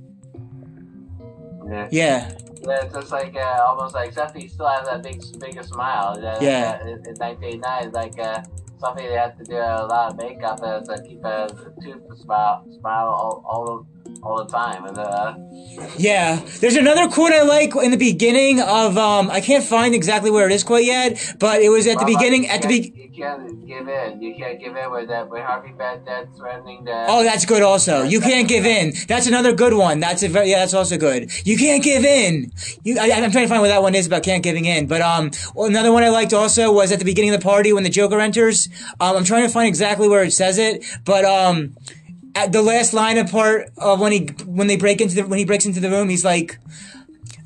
Yeah. Yeah. Yeah, It's just like uh, almost like he still has that big, bigger smile. Uh, Yeah. Uh, in, in 1989, like uh, something they have to do a lot of makeup and to keep a tooth smile, smile all, all the all the time. And uh, Yeah, there's another quote I like in the beginning of um I can't find exactly where it is quite yet, but it was at the Mama, beginning at the be- You can't give in. You can't give in with that. With Harvey Bad threatening to. Oh, that's good also. You can't give in. That's another good one. That's a very, yeah, that's also good. You can't give in. You, I, I'm trying to find what that one is about can't giving in. But, um, another one I liked also was at the beginning of the party when the Joker enters. Um, I'm trying to find exactly where it says it, but, um, at the last line of part of when he, when they break into the, when he breaks into the room, he's like,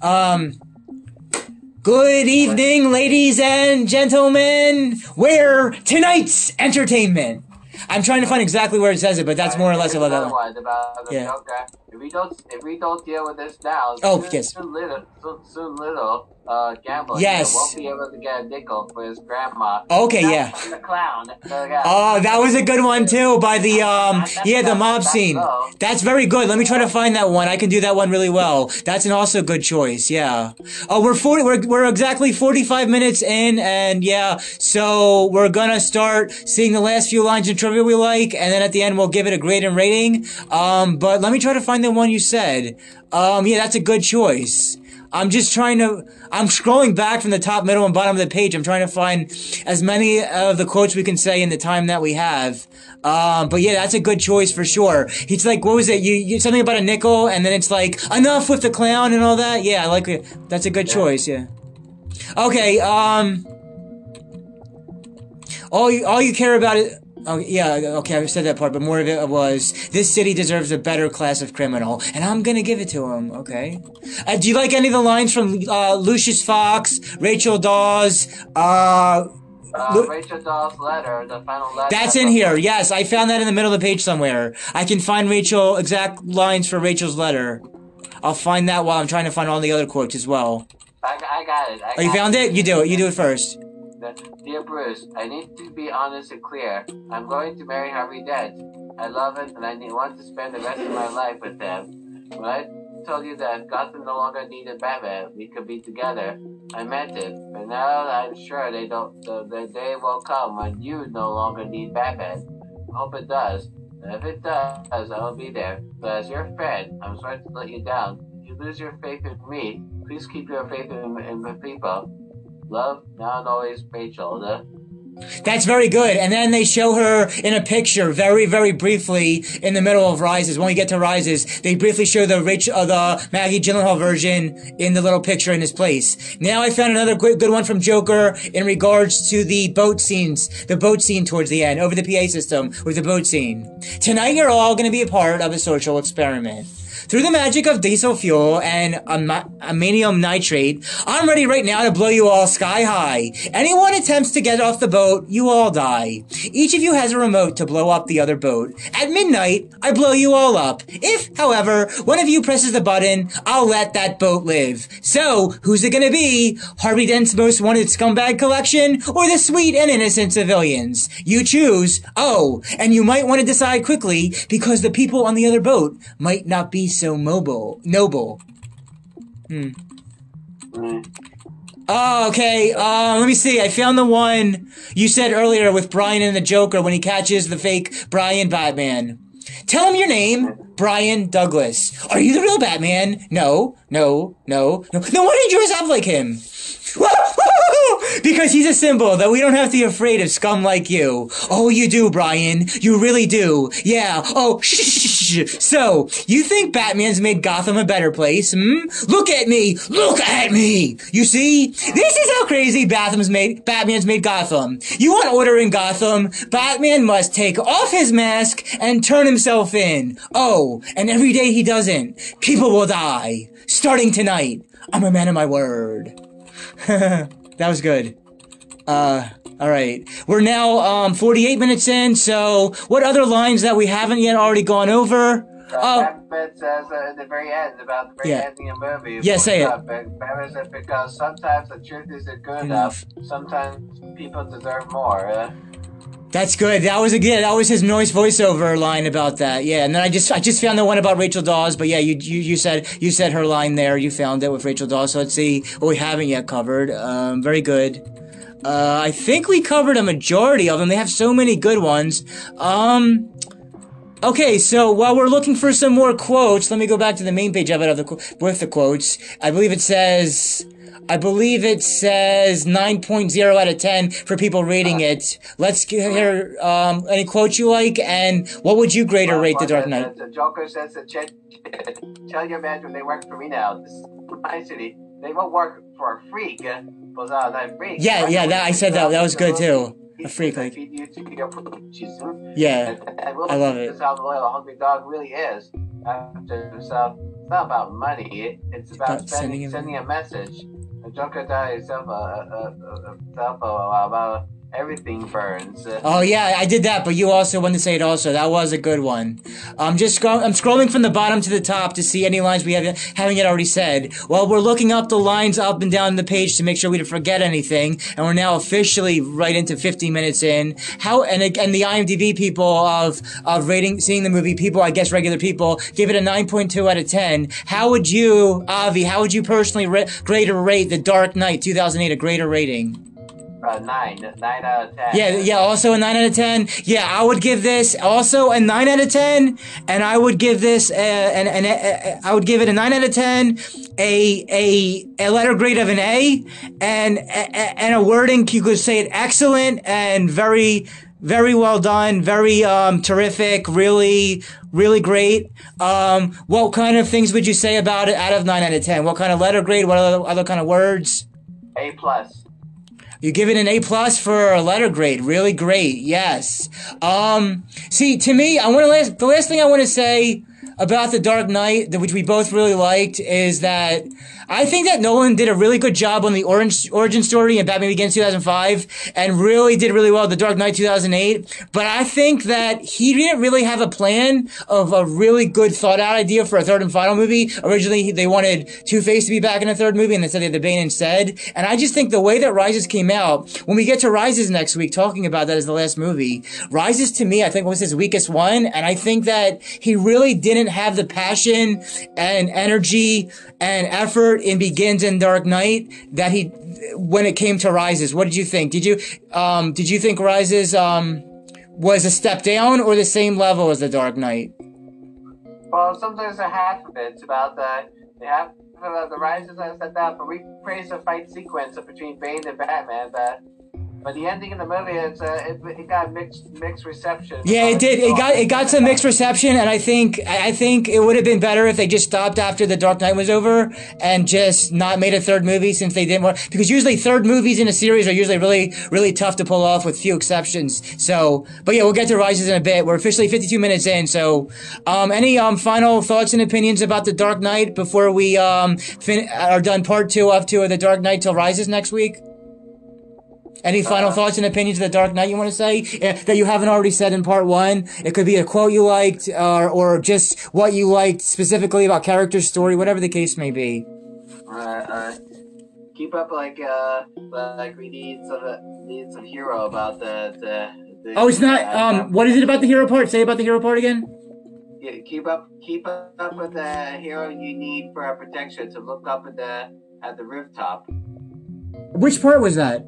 um, Good evening, ladies and gentlemen. We're tonight's entertainment. I'm trying to find exactly where it says it, but that's more or less about that Another one. one about the Yeah. Joker. If we don't, if we don't deal with this now, Oh, soon, yes. soon little, soon, soon little, uh, gambler Yes. won't be able to get a nickel for his grandma. Okay, Not yeah. The clown. Oh, that was a good one too by the um yeah, the mob scene. That's very good. Let me try to find that one. I can do that one really well. That's an also good choice. Yeah. Oh, we're 40 we're we're exactly 45 minutes in and yeah, so we're to start seeing the last few lines of trivia we like and then at the end we'll give it a grade and rating. Um but let me try to find the one you said. Um yeah, that's a good choice. I'm just trying to, I'm scrolling back from the top, middle, and bottom of the page. I'm trying to find as many of the quotes we can say in the time that we have. Um, but yeah, that's a good choice for sure. He's like, what was it? You, you, something about a nickel, and then it's like, enough with the clown and all that. Yeah, I like it. That's a good choice, yeah. Okay, um, all you, all you care about it, Oh yeah, okay, I said that part, but more of it was this city deserves a better class of criminal, and I'm gonna give it to him. Okay. Uh, do you like any of the lines from uh, Lucius Fox, Rachel Dawes? Uh, Uh, Rachel Dawes' letter, the final letter. that's in here. Yes, I found that in the middle of the page somewhere. I can find Rachel exact lines for Rachel's letter. I'll find that while I'm trying to find all the other quotes as well. I, I got it. I Oh, you found it? You do it. You do it first. Dear Bruce, I need to be honest and clear. I'm going to marry Harvey Dent. I love him and I want to spend the rest of my life with him. When I told you that Gotham no longer needed Batman, we could be together. I meant it, but now I'm sure they don't. The, the day will come when you no longer need Batman. I hope it does. And if it does, I will be there. But as your friend, I'm sorry to let you down. If you lose your faith in me, please keep your faith in, in the people. Love, and always. The, That's very good. And then they show her in a picture very, very briefly in the middle of Rises. When we get to Rises, they briefly show the Rich, uh, the Maggie Gyllenhaal version in the little picture in his place. Now I found another good, good one from Joker in regards to the boat scenes, the boat scene towards the end over the PA system with the boat scene. Tonight you're all going to be a part of a social experiment. Through the magic of diesel fuel and ammonium nitrate, I'm ready right now to blow you all sky high. Anyone attempts to get off the boat, you all die. Each of you has a remote to blow up the other boat. At midnight, I blow you all up. If, however, one of you presses the button, I'll let that boat live. So, who's it gonna be? Harvey Dent's most wanted scumbag collection or the sweet and innocent civilians? You choose. Oh, and you might want to decide quickly because the people on the other boat might not be so mobile, noble. mm, Oh, okay. Um, let me see. I found the one you said earlier with Brian and the Joker when he catches the fake Brian Batman. Tell him your name, Brian Douglas. Are you the real Batman? No, no, no, no. Why did you dress up like him? Because he's a symbol that we don't have to be afraid of scum like you. Oh, you do, Brian. You really do. Yeah. Oh, shh. So, you think Batman's made Gotham a better place, hmm? Look at me. Look at me. You see? This is how crazy Batman's made, Batman's made Gotham. You want order in Gotham? Batman must take off his mask and turn himself in. Oh, and every day he doesn't, people will die. Starting tonight. I'm a man of my word. that was good. Uh, all right. We're now um 48 minutes in. So, what other lines that we haven't yet already gone over? Oh, Batman says uh, at the very end about the very Yeah. ending of the movie. Yeah, say it. Uh, Batman says because sometimes the truth isn't good Enough. enough. Sometimes people deserve more. Uh, That's good. That was again. That was his noise voiceover line about that. Yeah, and then I just I just found the one about Rachel Dawes. But yeah, you you, you said you said her line there. You found it with Rachel Dawes. So let's see what we haven't yet covered. Um, very good. Uh, I think we covered a majority of them. They have so many good ones. Um, okay, so while we're looking for some more quotes, let me go back to the main page of it of the with the quotes. I believe it says. I believe it says 9.0 out of 10 for people rating it. Let's hear um, any quotes you like, and what would you grade or rate The Dark Knight? The, the Joker says to tell your manager they work for me now. This is my city. They won't work for a freak. But, uh, that freak. Yeah, yeah, that I said that. That was good too. A freak, like. Yeah, I love it. That's how loyal a hungry dog really is. After himself, it's not about money. It's about sending, sending a message. The Joker died himself, uh, uh, uh, about everything burns. Oh yeah, I did that, but you also wanted to say it also. That was a good one. I'm just I'm scrolling from the bottom to the top to see any lines we haven't haven't yet already said. Well, we're looking up the lines up and down the page to make sure we didn't forget anything, and we're now officially right into 50 minutes in. How and and the IMDb people of of rating seeing the movie, people I guess regular people give it a 9.2 out of 10. How would you, Avi? How would you personally ra- grade or rate The Dark Knight 2008 a greater rating? Uh, nine, nine out of ten. Yeah, yeah. Also a nine out of ten. Yeah, I would give this also a nine out of ten, and I would give this a, an, an, a, I would give it a nine out of ten, a a a letter grade of an A, and and a wording you could say it excellent and very very well done, very um, terrific, really, really great. Um, what kind of things would you say about it out of nine out of ten? What kind of letter grade? What other, other kind of words? A plus. You give it an A plus for a letter grade. Really great. Yes. Um, see, to me, I want to last, the last thing I want to say about The Dark Knight, which we both really liked, is that I think that Nolan did a really good job on the orange, origin story in Batman Begins 2005 and really did really well The Dark Knight 2008. But I think that he didn't really have a plan of a really good thought out idea for a third and final movie. Originally, they wanted Two-Face to be back in a third movie and they said they had the Bane instead. And I just think the way that Rises came out, when we get to Rises next week, talking about that as the last movie, Rises to me, I think was his weakest one. And I think that he really didn't have the passion and energy and effort in Begins and Dark Knight that he when it came to Rises. What did you think? Did you um did you think Rises um was a step down or the same level as the Dark Knight? Well, sometimes a half of it's about the the half of the Rises I said that, but we praise the fight sequence between Bane and Batman, but but the ending in the movie, it's uh, it, it got mixed mixed reception. Yeah, it did. It got it got some mixed reception, and I think I think it would have been better if they just stopped after the Dark Knight was over and just not made a third movie since they didn't want. Because usually third movies in a series are usually really really tough to pull off with few exceptions. So, but yeah, we'll get to Rises in a bit. We're officially 52 minutes in. So, um, any um final thoughts and opinions about the Dark Knight before we um fin- are done part two of two of the Dark Knight till Rises next week? Any final uh, thoughts and opinions of The Dark Knight you want to say uh, that you haven't already said in part one? It could be a quote you liked, or or just what you liked specifically about character story, whatever the case may be. Uh, uh, keep up, like, uh, like we need some, uh, need some hero about the, the, the Oh, it's not. um, what is it about the hero part? Say about the hero part again. Yeah, keep up, keep up with the hero you need for our protection to look up at the at the rooftop. Which part was that?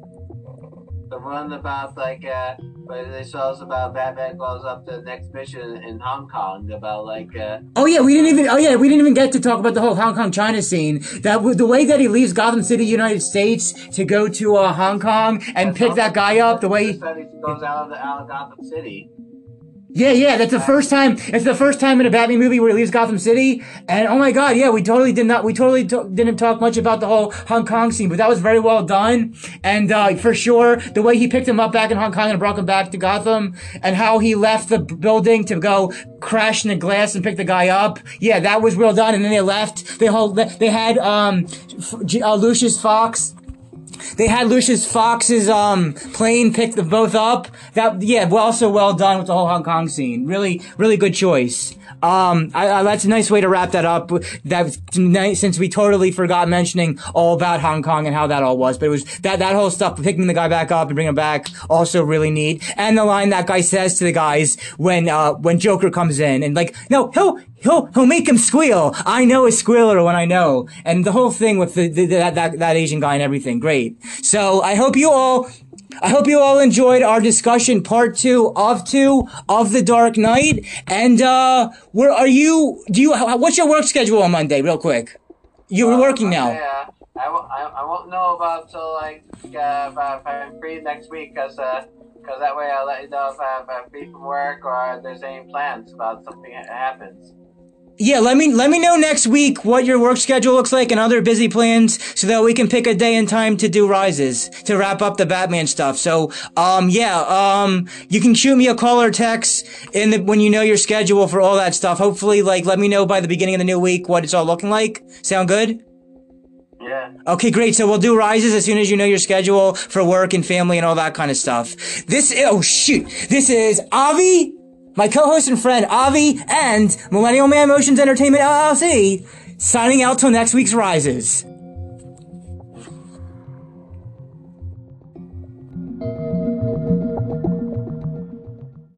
The one about like uh where they saw us about Batman goes up to the next mission in Hong Kong about like uh Oh yeah, we didn't even oh yeah, we didn't even get to talk about the whole Hong Kong China scene. That the way that he leaves Gotham City, United States to go to uh, Hong Kong and pick that guy up the way he goes out of the out of Gotham City. Yeah, yeah, that's the first time. It's the first time in a Batman movie where he leaves Gotham City, and oh my god, yeah, we totally did not, we totally didn't talk much about the whole Hong Kong scene, but that was very well done, and uh, for sure, the way he picked him up back in Hong Kong and brought him back to Gotham, and how he left the building to go crash in the glass and pick the guy up, yeah, that was well done. And then they left. They hold, they had um, uh, Lucius Fox They had Lucius Fox's um plane pick them both up. That yeah, well, also well done with the whole Hong Kong scene. Really, really good choice. Um, I, I, that's a nice way to wrap that up. That nice since we totally forgot mentioning all about Hong Kong and how that all was. But it was that that whole stuff, picking the guy back up and bringing him back, also really neat. And the line that guy says to the guys when uh when Joker comes in and like, no, he'll he'll he'll make him squeal. I know a squealer when I know. And the whole thing with the, the that, that that Asian guy and everything, great. So I hope you all I hope you all enjoyed our discussion, part two of two of The Dark Knight. And, uh, where are you, do you, what's your work schedule on Monday, real quick? You're uh, working now. Yeah, I, w- I, I won't know about till like, uh, if, I'm free next week, cause, uh, cause that way I'll let you know if, I, if I'm free from work or there's any plans about something that happens yeah, let me let me know next week what your work schedule looks like and other busy plans so that we can pick a day and time to do rises to wrap up the Batman stuff. So, um, yeah, um, you can shoot me a call or text in the, when you know your schedule for all that stuff. Hopefully, like, let me know by the beginning of the new week what it's all looking like. Sound good? Yeah. Okay, great. So we'll do rises as soon as you know your schedule for work and family and all that kind of stuff. This, oh shoot, this is Avi my co-host and friend Avi and Millennial Man Motions Entertainment LLC signing out till next week's Rises.